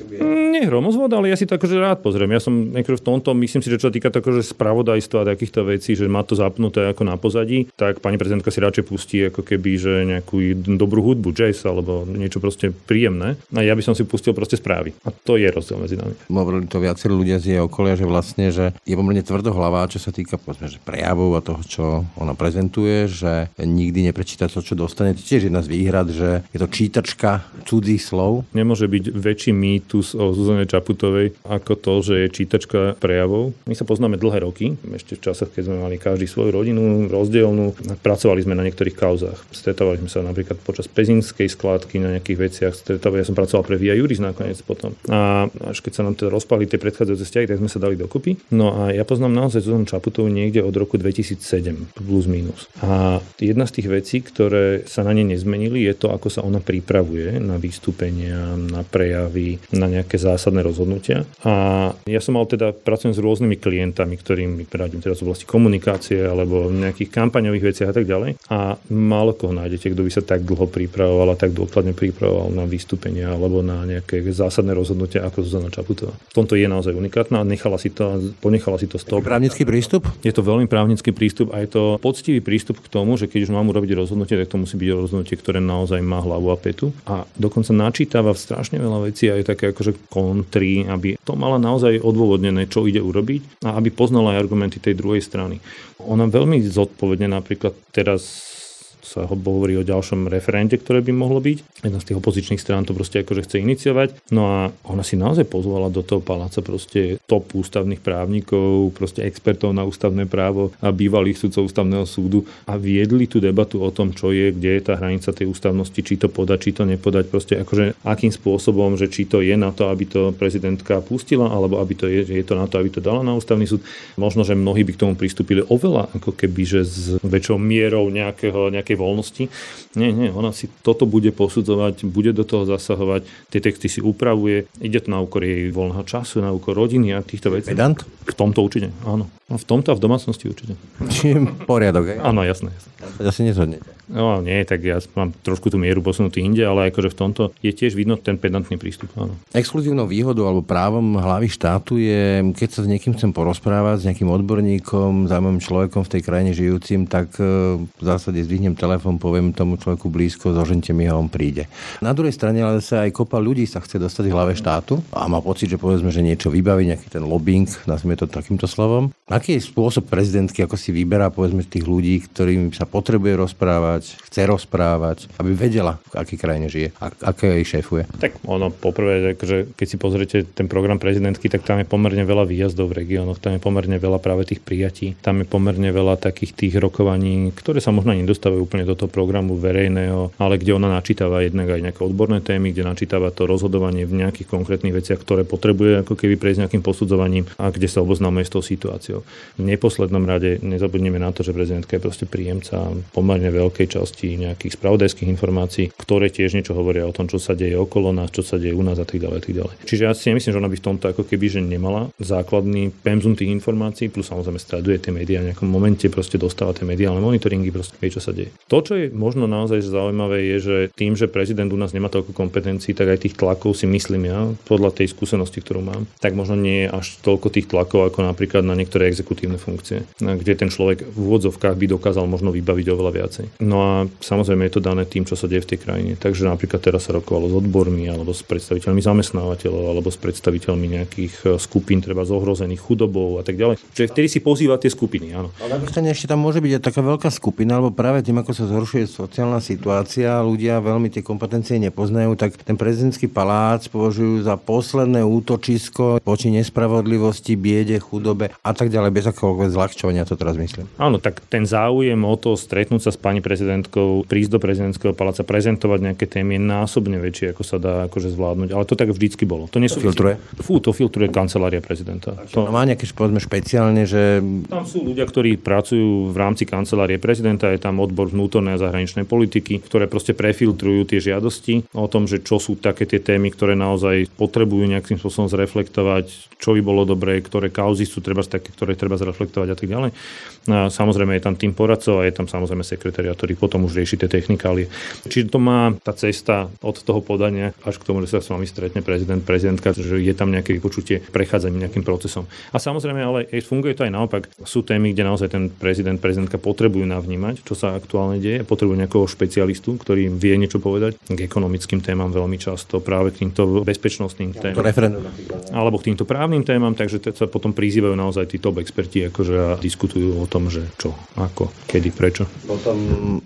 Nie hromozvod, ale ja si to akože rád pozriem. Ja som v tomto, myslím si, že čo týka akože spravodajstva a takýchto vecí, že má to zapnuté ako na pozadí, tak pani prezidentka si radšej pustí ako keby, že nejakú dobrú hudbu, jazz alebo niečo proste príjemné. A ja by som si pustil proste správy. A to je rozdiel medzi nami. Hovorili to viacerí ľudia z jej okolia, že vlastne, že je pomerne tvrdohlavá, čo sa týka povedzme, že prejavov a toho, čo ona prezentuje, že nikdy neprečíta to, čo dostane. To tiež jedna z výhrad, že je to čítačka cudzích slov. Nemôže byť väčší mýtus o Zuzane Čaputovej ako to, že je čítačka prejavov. My sa poznáme dlhé roky, ešte v časoch, keď sme mali každý svoju rodinu rozdielnú. Pracovali sme na niektorých kauzách. Stretávali sme sa napríklad počas pezinskej skládky na nejakých veciach. Stretávali, ja som pracoval pre Via Juris nakoniec potom. A až keď sa nám teda rozpali tie predchádzajúce vzťahy, tak sme sa dali dokopy. No a ja poznám naozaj Zuzanu Čaputovú niekde od roku 2007 plus minus. A jedna z tých vecí, ktoré sa na ne nezmenili, je to, ako sa ona pripravuje na vystúpenia, na prejavy, na nejaké zásadné rozhodnutia. A ja som mal teda, pracujem s rôznymi klientami, ktorým radím teraz v oblasti komunikácie alebo v nejakých kampaňových veciach a tak ďalej. A málo koho nájdete, kto by sa tak dlho pripravoval a tak dôkladne pripravoval na vystúpenia alebo na nejaké zásadné rozhodnutia ako Zuzana Čaputová. V tomto je naozaj unikátna a nechala si to, ponechala si to toho. Právnický prístup? Je to veľmi právnický prístup a je to poctivý prístup k tomu, že keď už mám urobiť rozhodnutie, tak to musí byť rozhodnutie, ktoré naozaj má hlavu a petu. A dokonca načítava strašne veľa vecí a je také akože kontry, aby to mala naozaj odôvodnené, čo ide urobiť a aby poznala aj argumenty tej druhej strany. Ona veľmi zodpovedne napríklad teraz sa hovorí o ďalšom referente, ktoré by mohlo byť. Jedna z tých opozičných strán to proste akože chce iniciovať. No a ona si naozaj pozvala do toho paláca proste top ústavných právnikov, proste expertov na ústavné právo a bývalých sudcov ústavného súdu a viedli tú debatu o tom, čo je, kde je tá hranica tej ústavnosti, či to podať, či to nepodať, proste akože akým spôsobom, že či to je na to, aby to prezidentka pustila, alebo aby to je, že je to na to, aby to dala na ústavný súd. Možno, že mnohí by k tomu pristúpili oveľa ako keby, že s väčšou mierou nejakého, nejakej voľnosti. Nie, nie, ona si toto bude posudzovať, bude do toho zasahovať, tie texty si upravuje, ide to na úkor jej voľného času, na úkor rodiny a týchto vecí. Pedant? V tomto určite, áno. V tomto a v domácnosti určite. Čiže poriadok, hej? Áno, jasné. jasné. Asi nezhodnete. No nie, tak ja mám trošku tú mieru posunutý inde, ale akože v tomto je tiež vidno ten pedantný prístup. Áno. Exkluzívnou výhodou alebo právom hlavy štátu je, keď sa s niekým chcem porozprávať, s nejakým odborníkom, zaujímavým človekom v tej krajine žijúcim, tak e, v zásade zdvihnem telefón, poviem tomu človeku blízko, zožente mi ho, on príde. Na druhej strane ale sa aj kopa ľudí sa chce dostať v hlave štátu a má pocit, že povedzme, že niečo vybaví, nejaký ten lobbying, nazvime to takýmto slovom. Aký je spôsob prezidentky, ako si vyberá povedzme tých ľudí, ktorým sa potrebuje rozprávať, chce rozprávať, aby vedela, v akej krajine žije, a aké jej šéfuje? Tak ono poprvé, že keď si pozriete ten program prezidentky, tak tam je pomerne veľa výjazdov v regiónoch, tam je pomerne veľa práve tých prijatí, tam je pomerne veľa takých tých rokovaní, ktoré sa možno nedostávajú úplne do toho programu verejného, ale kde ona načítava jednak aj nejaké odborné témy, kde načítava to rozhodovanie v nejakých konkrétnych veciach, ktoré potrebuje ako keby prejsť nejakým posudzovaním a kde sa oboznámuje s tou situáciou. V neposlednom rade nezabudneme na to, že prezidentka je proste príjemca pomerne veľkej časti nejakých spravodajských informácií, ktoré tiež niečo hovoria o tom, čo sa deje okolo nás, čo sa deje u nás a tak ďalej. Tak ďalej. Čiže ja si nemyslím, že ona by v tomto ako keby že nemala základný pemzum tých informácií, plus samozrejme streduje tie médiá v nejakom momente proste dostáva tie mediálne monitoringy, proste vie, čo sa deje. To, čo je možno naozaj zaujímavé, je, že tým, že prezident u nás nemá toľko kompetencií, tak aj tých tlakov si myslím ja, podľa tej skúsenosti, ktorú mám, tak možno nie je až toľko tých tlakov ako napríklad na niektoré exekutívne funkcie, kde ten človek v úvodzovkách by dokázal možno vybaviť oveľa viacej. No a samozrejme je to dané tým, čo sa deje v tej krajine. Takže napríklad teraz sa rokovalo s odbormi alebo s predstaviteľmi zamestnávateľov alebo s predstaviteľmi nejakých e, skupín, treba zohrozených chudobou a tak ďalej. Čiže vtedy si pozýva tie skupiny, áno. Ale na ešte tam môže byť aj taká veľká skupina, lebo práve tým, ako sa zhoršuje sociálna situácia, ľudia veľmi tie kompetencie nepoznajú, tak ten prezidentský palác považujú za posledné útočisko voči nespravodlivosti, biede, chudobe a tak ďalej, bez akohokoľvek zľahčovania to teraz myslím. Áno, tak ten záujem o to stretnúť sa s pani prezidentkou, prísť do prezidentského paláca, prezentovať nejaké témy je násobne väčšie, ako sa dá akože zvládnuť. Ale to tak vždycky bolo. To nesú... filtruje? Fú, to filtruje kancelária prezidenta. To... No má nejaké, povedzme, špeciálne, že... Tam sú ľudia, ktorí pracujú v rámci kancelárie prezidenta, je tam odbor vnútornej a zahraničnej politiky, ktoré proste prefiltrujú tie žiadosti o tom, že čo sú také tie témy, ktoré naozaj potrebujú nejakým spôsobom zreflektovať, čo by bolo dobré, ktoré kauzy sú treba také, ktoré treba zreflektovať a tak ďalej. A samozrejme je tam tým poradcov a je tam samozrejme sekretariat, ktorý potom už rieši tie technikálie. Čiže to má tá cesta od toho podania až k tomu, že sa s vami stretne prezident, prezidentka, že je tam nejaké vypočutie, prechádzanie nejakým procesom. A samozrejme, ale funguje to aj naopak. Sú témy, kde naozaj ten prezident, prezidentka potrebujú navnímať, čo sa aktuálne deje, potrebujú nejakého špecialistu, ktorý vie niečo povedať k ekonomickým témam veľmi často, práve k týmto bezpečnostným témam. Alebo k týmto právnym témam, takže sa potom prizývajú naozaj tí top experti akože a diskutujú o tom, že čo, ako, kedy, prečo. Potom,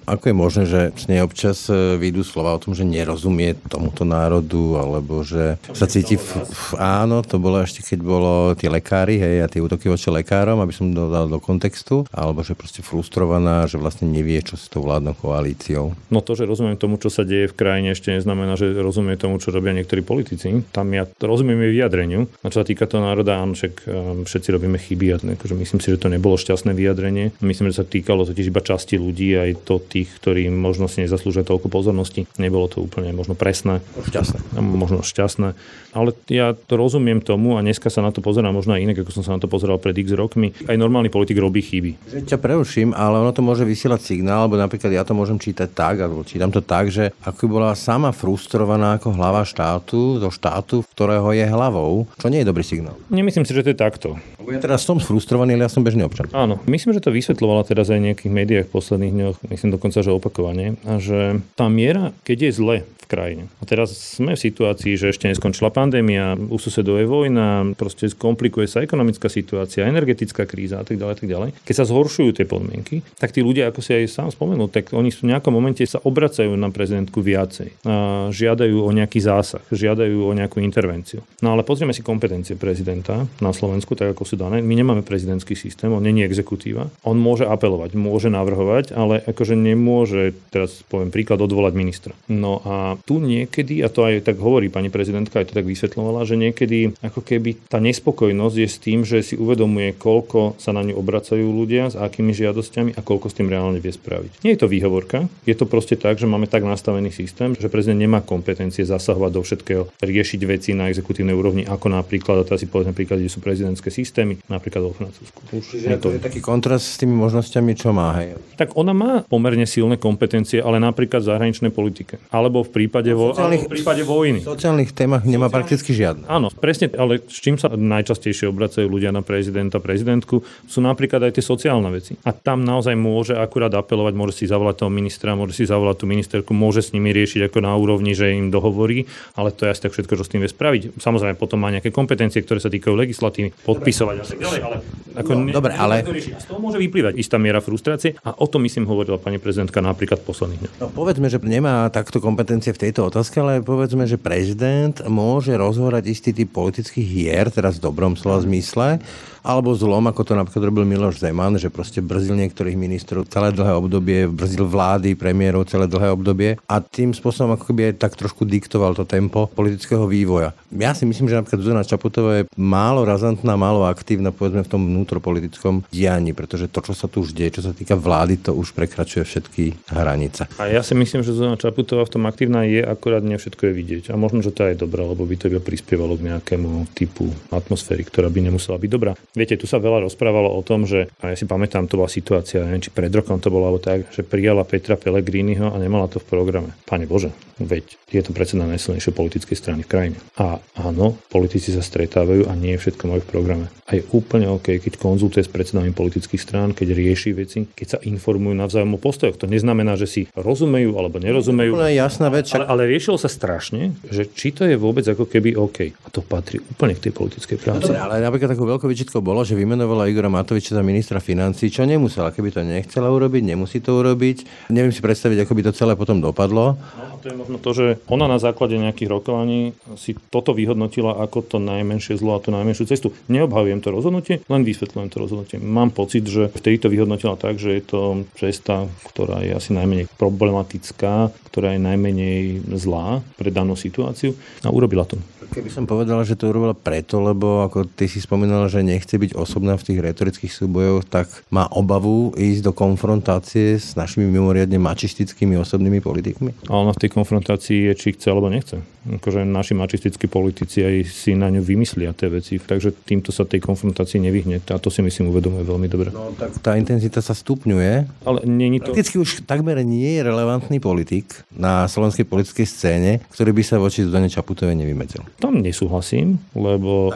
ako je možné, že občas e, vyjdú slova o tom, že nerozumie tomuto národu, alebo že sa cíti... V, v, áno, to bolo ešte, keď bolo tie lekári, hej, a tie útoky voči lekárom, aby som dodal do kontextu, alebo že proste frustrovaná, že vlastne nevie, čo s tou vládnou koalíciou. No to, že rozumiem tomu, čo sa deje v krajine, ešte neznamená, že rozumie tomu, čo robia niektorí politici. Tam ja rozumiem jej vyjadreniu. A čo sa týka toho národa, áno, však um, všetci robíme chyby a akože myslím si, že to nebolo šťastné vyjadrenie. Myslím, že sa týkalo totiž iba časti ľudí, aj to tých, ktorí možno si nezaslúžia toľko pozornosti. Nebolo to úplne možno presné. Šťastné. Možno šťastné. Ale ja to rozumiem tomu a dneska sa na to pozerám možno aj inak, ako som sa na to pozeral pred x rokmi. Aj normálny politik robí chyby. Že ťa preuším, ale ono to môže vysielať signál, alebo napríklad ja to môžem čítať tak, alebo čítam to tak, že ako bola sama frustrovaná ako hlava štátu, do štátu, ktorého je hlavou, čo nie je dobrý signál. Nemyslím si, že to je takto. Ja teraz som frustrovaný, ale ja som bežný občan. Áno, myslím, že to vysvetľovala teraz aj v nejakých médiách v posledných dňoch, myslím dokonca, že opakovane, a že tá miera, keď je zle v krajine. A teraz sme v situácii, že ešte neskončila pandémia, u susedov je vojna, proste skomplikuje sa ekonomická situácia, energetická kríza a tak ďalej, tak ďalej. Keď sa zhoršujú tie podmienky, tak tí ľudia, ako si aj sám spomenul, tak oni v nejakom momente sa obracajú na prezidentku viacej. A žiadajú o nejaký zásah, žiadajú o nejakú intervenciu. No ale pozrieme si kompetencie prezidenta na Slovensku, tak ako dané. My nemáme prezidentský systém, on není exekutíva. On môže apelovať, môže navrhovať, ale akože nemôže, teraz poviem príklad, odvolať ministra. No a tu niekedy, a to aj tak hovorí pani prezidentka, aj to tak vysvetľovala, že niekedy ako keby tá nespokojnosť je s tým, že si uvedomuje, koľko sa na ňu obracajú ľudia, s akými žiadosťami a koľko s tým reálne vie spraviť. Nie je to výhovorka, je to proste tak, že máme tak nastavený systém, že prezident nemá kompetencie zasahovať do všetkého, riešiť veci na exekutívnej úrovni, ako napríklad, a teraz si povedzme príklad, kde sú prezidentské systémy, napríklad vo Francúzsku. Už je to je taký kontrast s tými možnosťami, čo má. Hej. Tak ona má pomerne silné kompetencie, ale napríklad v zahraničnej politike. Alebo v prípade, vo, v prípade vojny. V sociálnych témach nemá sociálnych, prakticky žiadne. Áno, presne, ale s čím sa najčastejšie obracajú ľudia na prezidenta, prezidentku, sú napríklad aj tie sociálne veci. A tam naozaj môže akurát apelovať, môže si zavolať toho ministra, môže si zavolať tú ministerku, môže s nimi riešiť ako na úrovni, že im dohovorí, ale to je asi tak všetko, čo s tým vie spraviť. Samozrejme, potom má nejaké kompetencie, ktoré sa týkajú legislatívy, podpisovať a tak ďalej, ale ako no, ne, dobre, ale... Z toho môže vyplývať istá miera frustrácie a o tom myslím hovorila pani prezidentka napríklad posledných dňoch. No, povedzme, že nemá takto kompetencie v tejto otázke, ale povedzme, že prezident môže rozhorať istý typ politických hier, teraz v dobrom slova zmysle, alebo zlom, ako to napríklad robil Miloš Zeman, že proste brzdil niektorých ministrov celé dlhé obdobie, brzdil vlády, premiérov celé dlhé obdobie a tým spôsobom ako keby aj tak trošku diktoval to tempo politického vývoja. Ja si myslím, že napríklad Zuzana Čaputová je málo razantná, málo aktívna povedzme v tom vnútropolitickom dianí, pretože to, čo sa tu už deje, čo sa týka vlády, to už prekračuje všetky hranice. A ja si myslím, že Zuzana Čaputová v tom aktívna je, akorát nie všetko je vidieť. A možno, že to je dobré, lebo by to iba prispievalo k nejakému typu atmosféry, ktorá by nemusela byť dobrá. Viete, tu sa veľa rozprávalo o tom, že, a ja si pamätám, to bola situácia, neviem, či pred rokom to bolo, alebo tak, že prijala Petra Pellegriniho a nemala to v programe. Pane Bože, veď je to predseda najsilnejšej politickej strany v krajine. A áno, politici sa stretávajú a nie je všetko majú v programe. A je úplne OK, keď konzultuje s predsedami politických strán, keď rieši veci, keď sa informujú navzájom o postojoch. To neznamená, že si rozumejú alebo nerozumejú. Je jasná vec. Ale, ale riešilo sa strašne, že či to je vôbec ako keby OK. A to patrí úplne k tej politickej práci. Dobre, ale napríklad takú veľkou vyčitkou bolo, že vymenovala Igora Matoviča za ministra financí, čo nemusela. Keby to nechcela urobiť, nemusí to urobiť. Neviem si predstaviť, ako by to celé potom dopadlo. No, to je možno to, že ona na základe nejakých rokovaní si toto vyhodnotila ako to najmenšie zlo a tú najmenšiu cestu. Neobhajujem to rozhodnutie, len vysvetľujem to rozhodnutie. Mám pocit, že vtedy to vyhodnotila tak, že je to cesta, ktorá je asi najmenej problematická, ktorá je najmenej zlá pre danú situáciu a urobila to. Keby som povedala, že to urobila preto, lebo ako ty si spomínala, že nechce byť osobná v tých retorických súbojoch, tak má obavu ísť do konfrontácie s našimi mimoriadne mačistickými osobnými politikmi? A ona v tej konfrontácii je, či chce alebo nechce. Akože naši mačistickí politici aj si na ňu vymyslia tie veci, takže týmto sa tej konfrontácii nevyhne. A to si myslím uvedomuje veľmi dobre. No tak tá intenzita sa stupňuje. Ale nie to... Prakticky už takmer nie je relevantný politik na slovenskej politickej scéne, ktorý by sa voči Zuzane Čaputovej nevymedzil tam nesúhlasím, lebo,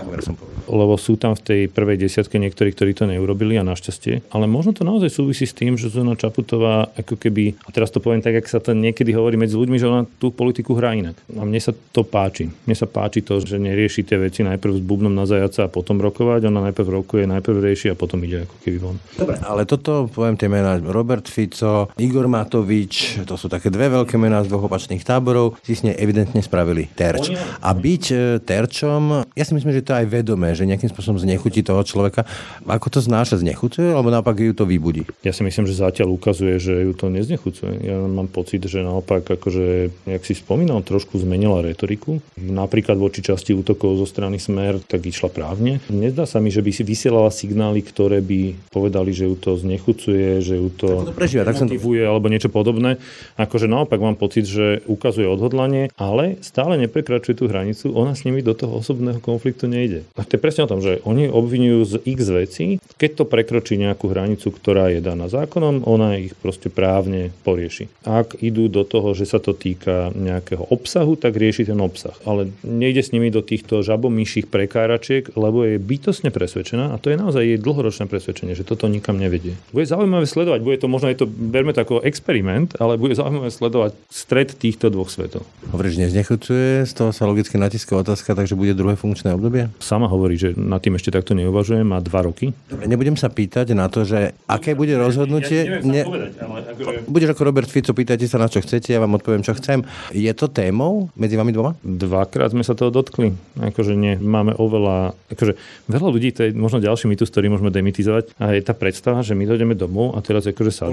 lebo sú tam v tej prvej desiatke niektorí, ktorí to neurobili a našťastie. Ale možno to naozaj súvisí s tým, že Zuzana Čaputová ako keby, a teraz to poviem tak, ako sa to niekedy hovorí medzi ľuďmi, že ona tú politiku hrá inak. A mne sa to páči. Mne sa páči to, že nerieši tie veci najprv s bubnom na zajaca a potom rokovať. Ona najprv rokuje, najprv rieši a potom ide ako keby von. Dobre, ale toto poviem tie mená Robert Fico, Igor Matovič, to sú také dve veľké mená z dvoch opačných táborov, si s nej evidentne spravili terč. A byť terčom, ja si myslím, že to je aj vedomé, že nejakým spôsobom znechutí toho človeka. Ako to znáša, znechucuje, alebo naopak ju to vybudí? Ja si myslím, že zatiaľ ukazuje, že ju to neznechucuje. Ja mám pocit, že naopak, akože, jak si spomínal, trošku zmenila retoriku. Napríklad voči časti útokov zo strany Smer, tak išla právne. Nezdá sa mi, že by si vysielala signály, ktoré by povedali, že ju to znechucuje, že ju to, to prežíva, tak som alebo niečo podobné. Akože naopak mám pocit, že ukazuje odhodlanie, ale stále neprekračuje tú hranicu. Ona s nimi do toho osobného konfliktu nejde. A to je presne o tom, že oni obvinujú z x vecí, keď to prekročí nejakú hranicu, ktorá je daná zákonom, ona ich proste právne porieši. Ak idú do toho, že sa to týka nejakého obsahu, tak rieši ten obsah. Ale nejde s nimi do týchto žabomýších prekáračiek, lebo je bytosne presvedčená a to je naozaj jej dlhoročné presvedčenie, že toto nikam nevedie. Bude zaujímavé sledovať, bude to možno je to, berme to ako experiment, ale bude zaujímavé sledovať stred týchto dvoch svetov. Hovoríš, neznechucuje, z toho sa logicky natiská otázka, takže bude druhé funkčné obdobie? Sama hovorí, že nad tým ešte takto neuvažujem, má dva roky. Dobre, nebudem sa pýtať na to, že aké bude rozhodnutie. Ja, ja ne... povedať, ale akože... Budeš ako Robert Fico, pýtajte sa na čo chcete, ja vám odpoviem, čo chcem. Je to témou medzi vami dvoma? Dvakrát sme sa toho dotkli. Akože nie, máme oveľa, akože veľa ľudí, to je možno ďalší mýtus, ktorý môžeme demitizovať, a je tá predstava, že my dojdeme domov a teraz akože sa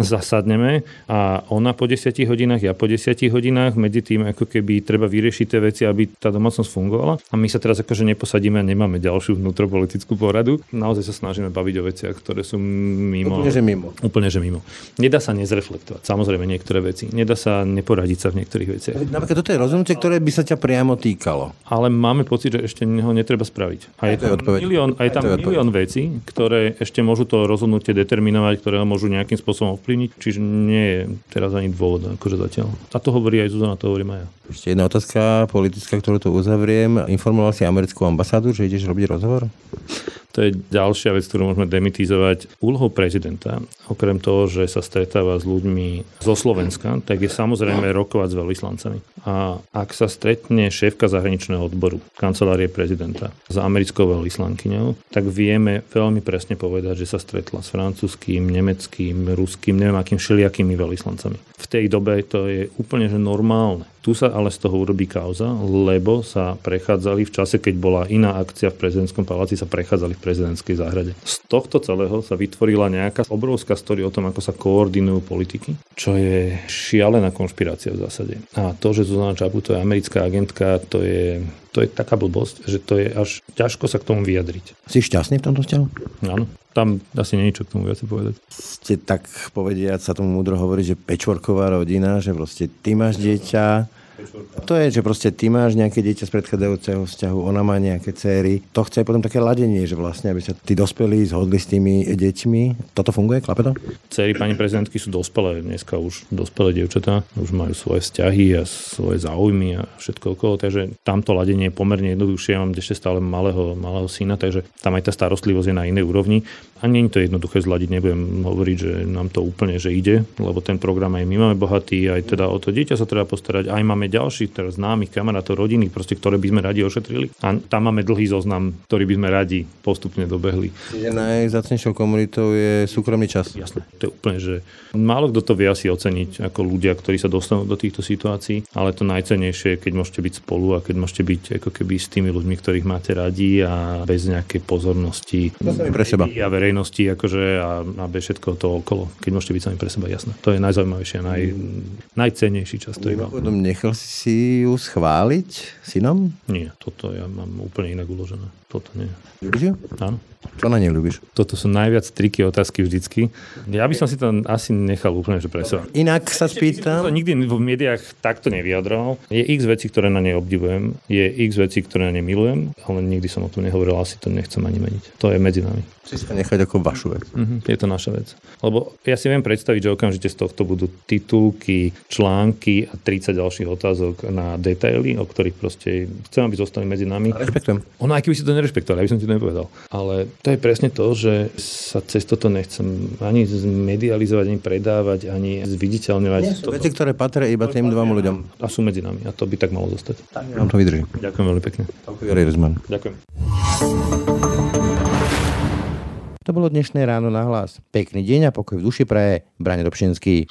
zasadneme a ona po 10 hodinách, ja po 10 hodinách, medzi tým ako keby treba vyriešiť tie veci, aby tá domácnosť fungovala a my sa teraz akože neposadíme a nemáme ďalšiu vnútropolitickú poradu. Naozaj sa snažíme baviť o veciach, ktoré sú mimo. Úplne, že mimo. Úplne, že mimo. Nedá sa nezreflektovať, samozrejme niektoré veci. Nedá sa neporadiť sa v niektorých veciach. Napríklad toto je rozhodnutie, ktoré by sa ťa priamo týkalo. Ale máme pocit, že ešte ho netreba spraviť. A je tam, milión, a je tam milión vecí, ktoré ešte môžu to rozhodnutie determinovať, ktoré ho môžu nejakým spôsobom ovplyvniť. Čiže nie je teraz ani dôvod, akože zatiaľ. A to hovorí aj Zuzana, to hovorí Maja. Ešte jedna otázka politická, ktorú tu uzavriem. Informoval si americkú ambasádu, že ideš robiť rozhovor? To je ďalšia vec, ktorú môžeme demitizovať. Úlohou prezidenta, okrem toho, že sa stretáva s ľuďmi zo Slovenska, tak je samozrejme rokovať s veľvyslancami. A ak sa stretne šéfka zahraničného odboru kancelárie prezidenta s americkou veľvyslankyňou, tak vieme veľmi presne povedať, že sa stretla s francúzským, nemeckým, ruským, neviem akým všelijakými veľvyslancami. V tej dobe to je úplne že normálne. Tu sa ale z toho urobí kauza, lebo sa prechádzali v čase, keď bola iná akcia v prezidentskom paláci, sa prechádzali prezidentskej záhrade. Z tohto celého sa vytvorila nejaká obrovská story o tom, ako sa koordinujú politiky, čo je šialená konšpirácia v zásade. A to, že Zuzana Čaputo je americká agentka, to je to je taká blbosť, že to je až ťažko sa k tomu vyjadriť. Si šťastný v tomto vzťahu? Áno. Tam asi nie je čo k tomu viac povedať. Ste tak povediať, sa tomu múdro hovorí, že pečvorková rodina, že proste ty máš dieťa, to je, že proste ty máš nejaké dieťa z predchádzajúceho vzťahu, ona má nejaké céry. To chce potom také ladenie, že vlastne, aby sa tí dospelí zhodli s tými deťmi. Toto funguje, klape to? Céry pani prezidentky sú dospelé, dneska už dospelé dievčatá, už majú svoje vzťahy a svoje záujmy a všetko okolo, takže tamto ladenie je pomerne jednoduchšie. Ja mám ešte stále malého, malého syna, takže tam aj tá starostlivosť je na inej úrovni. A nie je to jednoduché zladiť, nebudem hovoriť, že nám to úplne že ide, lebo ten program aj my máme bohatý, aj teda o to dieťa sa treba postarať, aj máme ďalších teraz známych kamarátov, rodiny, proste, ktoré by sme radi ošetrili. A tam máme dlhý zoznam, ktorý by sme radi postupne dobehli. Najzácnejšou komunitou je súkromný čas. Jasné, to je úplne, že málo kto to vie asi oceniť ako ľudia, ktorí sa dostanú do týchto situácií, ale to najcenejšie je, keď môžete byť spolu a keď môžete byť ako keby s tými ľuďmi, ktorých máte radi a bez nejakej pozornosti. To pre seba. A verejnosti akože a, a bez všetko to okolo, keď môžete byť sami pre seba, jasné. To je najzaujímavejšie a naj, najcennejší čas, ktorý mám. Nechal si ju schváliť synom? Nie, toto ja mám úplne inak uložené. Toto nie. Ľubíš ju? Áno. Čo na nej ľubíš? Toto sú najviac triky otázky vždycky. Ja by som si to asi nechal úplne, že pre seba. Inak sa spýtam. To nikdy v médiách takto nevyjadroval. Je x vecí, ktoré na nej obdivujem, je x vecí, ktoré na nej milujem, ale nikdy som o tom nehovoril, asi to nechcem ani meniť. To je medzi nami. Si sa nechať ako vašu vec. Uh-huh, je to naša vec. Lebo ja si viem predstaviť, že okamžite z tohto budú titulky, články a 30 ďalších otázok na detaily, o ktorých proste chcem, aby zostali medzi nami. Rešpektujem. Ono, aj keby si to nerešpektoval, ja by som ti to nepovedal. Ale to je presne to, že sa cez toto nechcem ani medializovať, ani predávať, ani zviditeľňovať. Nie, sú veci, ktoré patria iba tým dvom ľuďom. A sú medzi nami a to by tak malo zostať. Tak, ja vám to vydržím. Ďakujem veľmi pekne. Ďakujem. To bolo dnešné ráno na hlas. Pekný deň a pokoj v duši praje. Brane Dobšinský.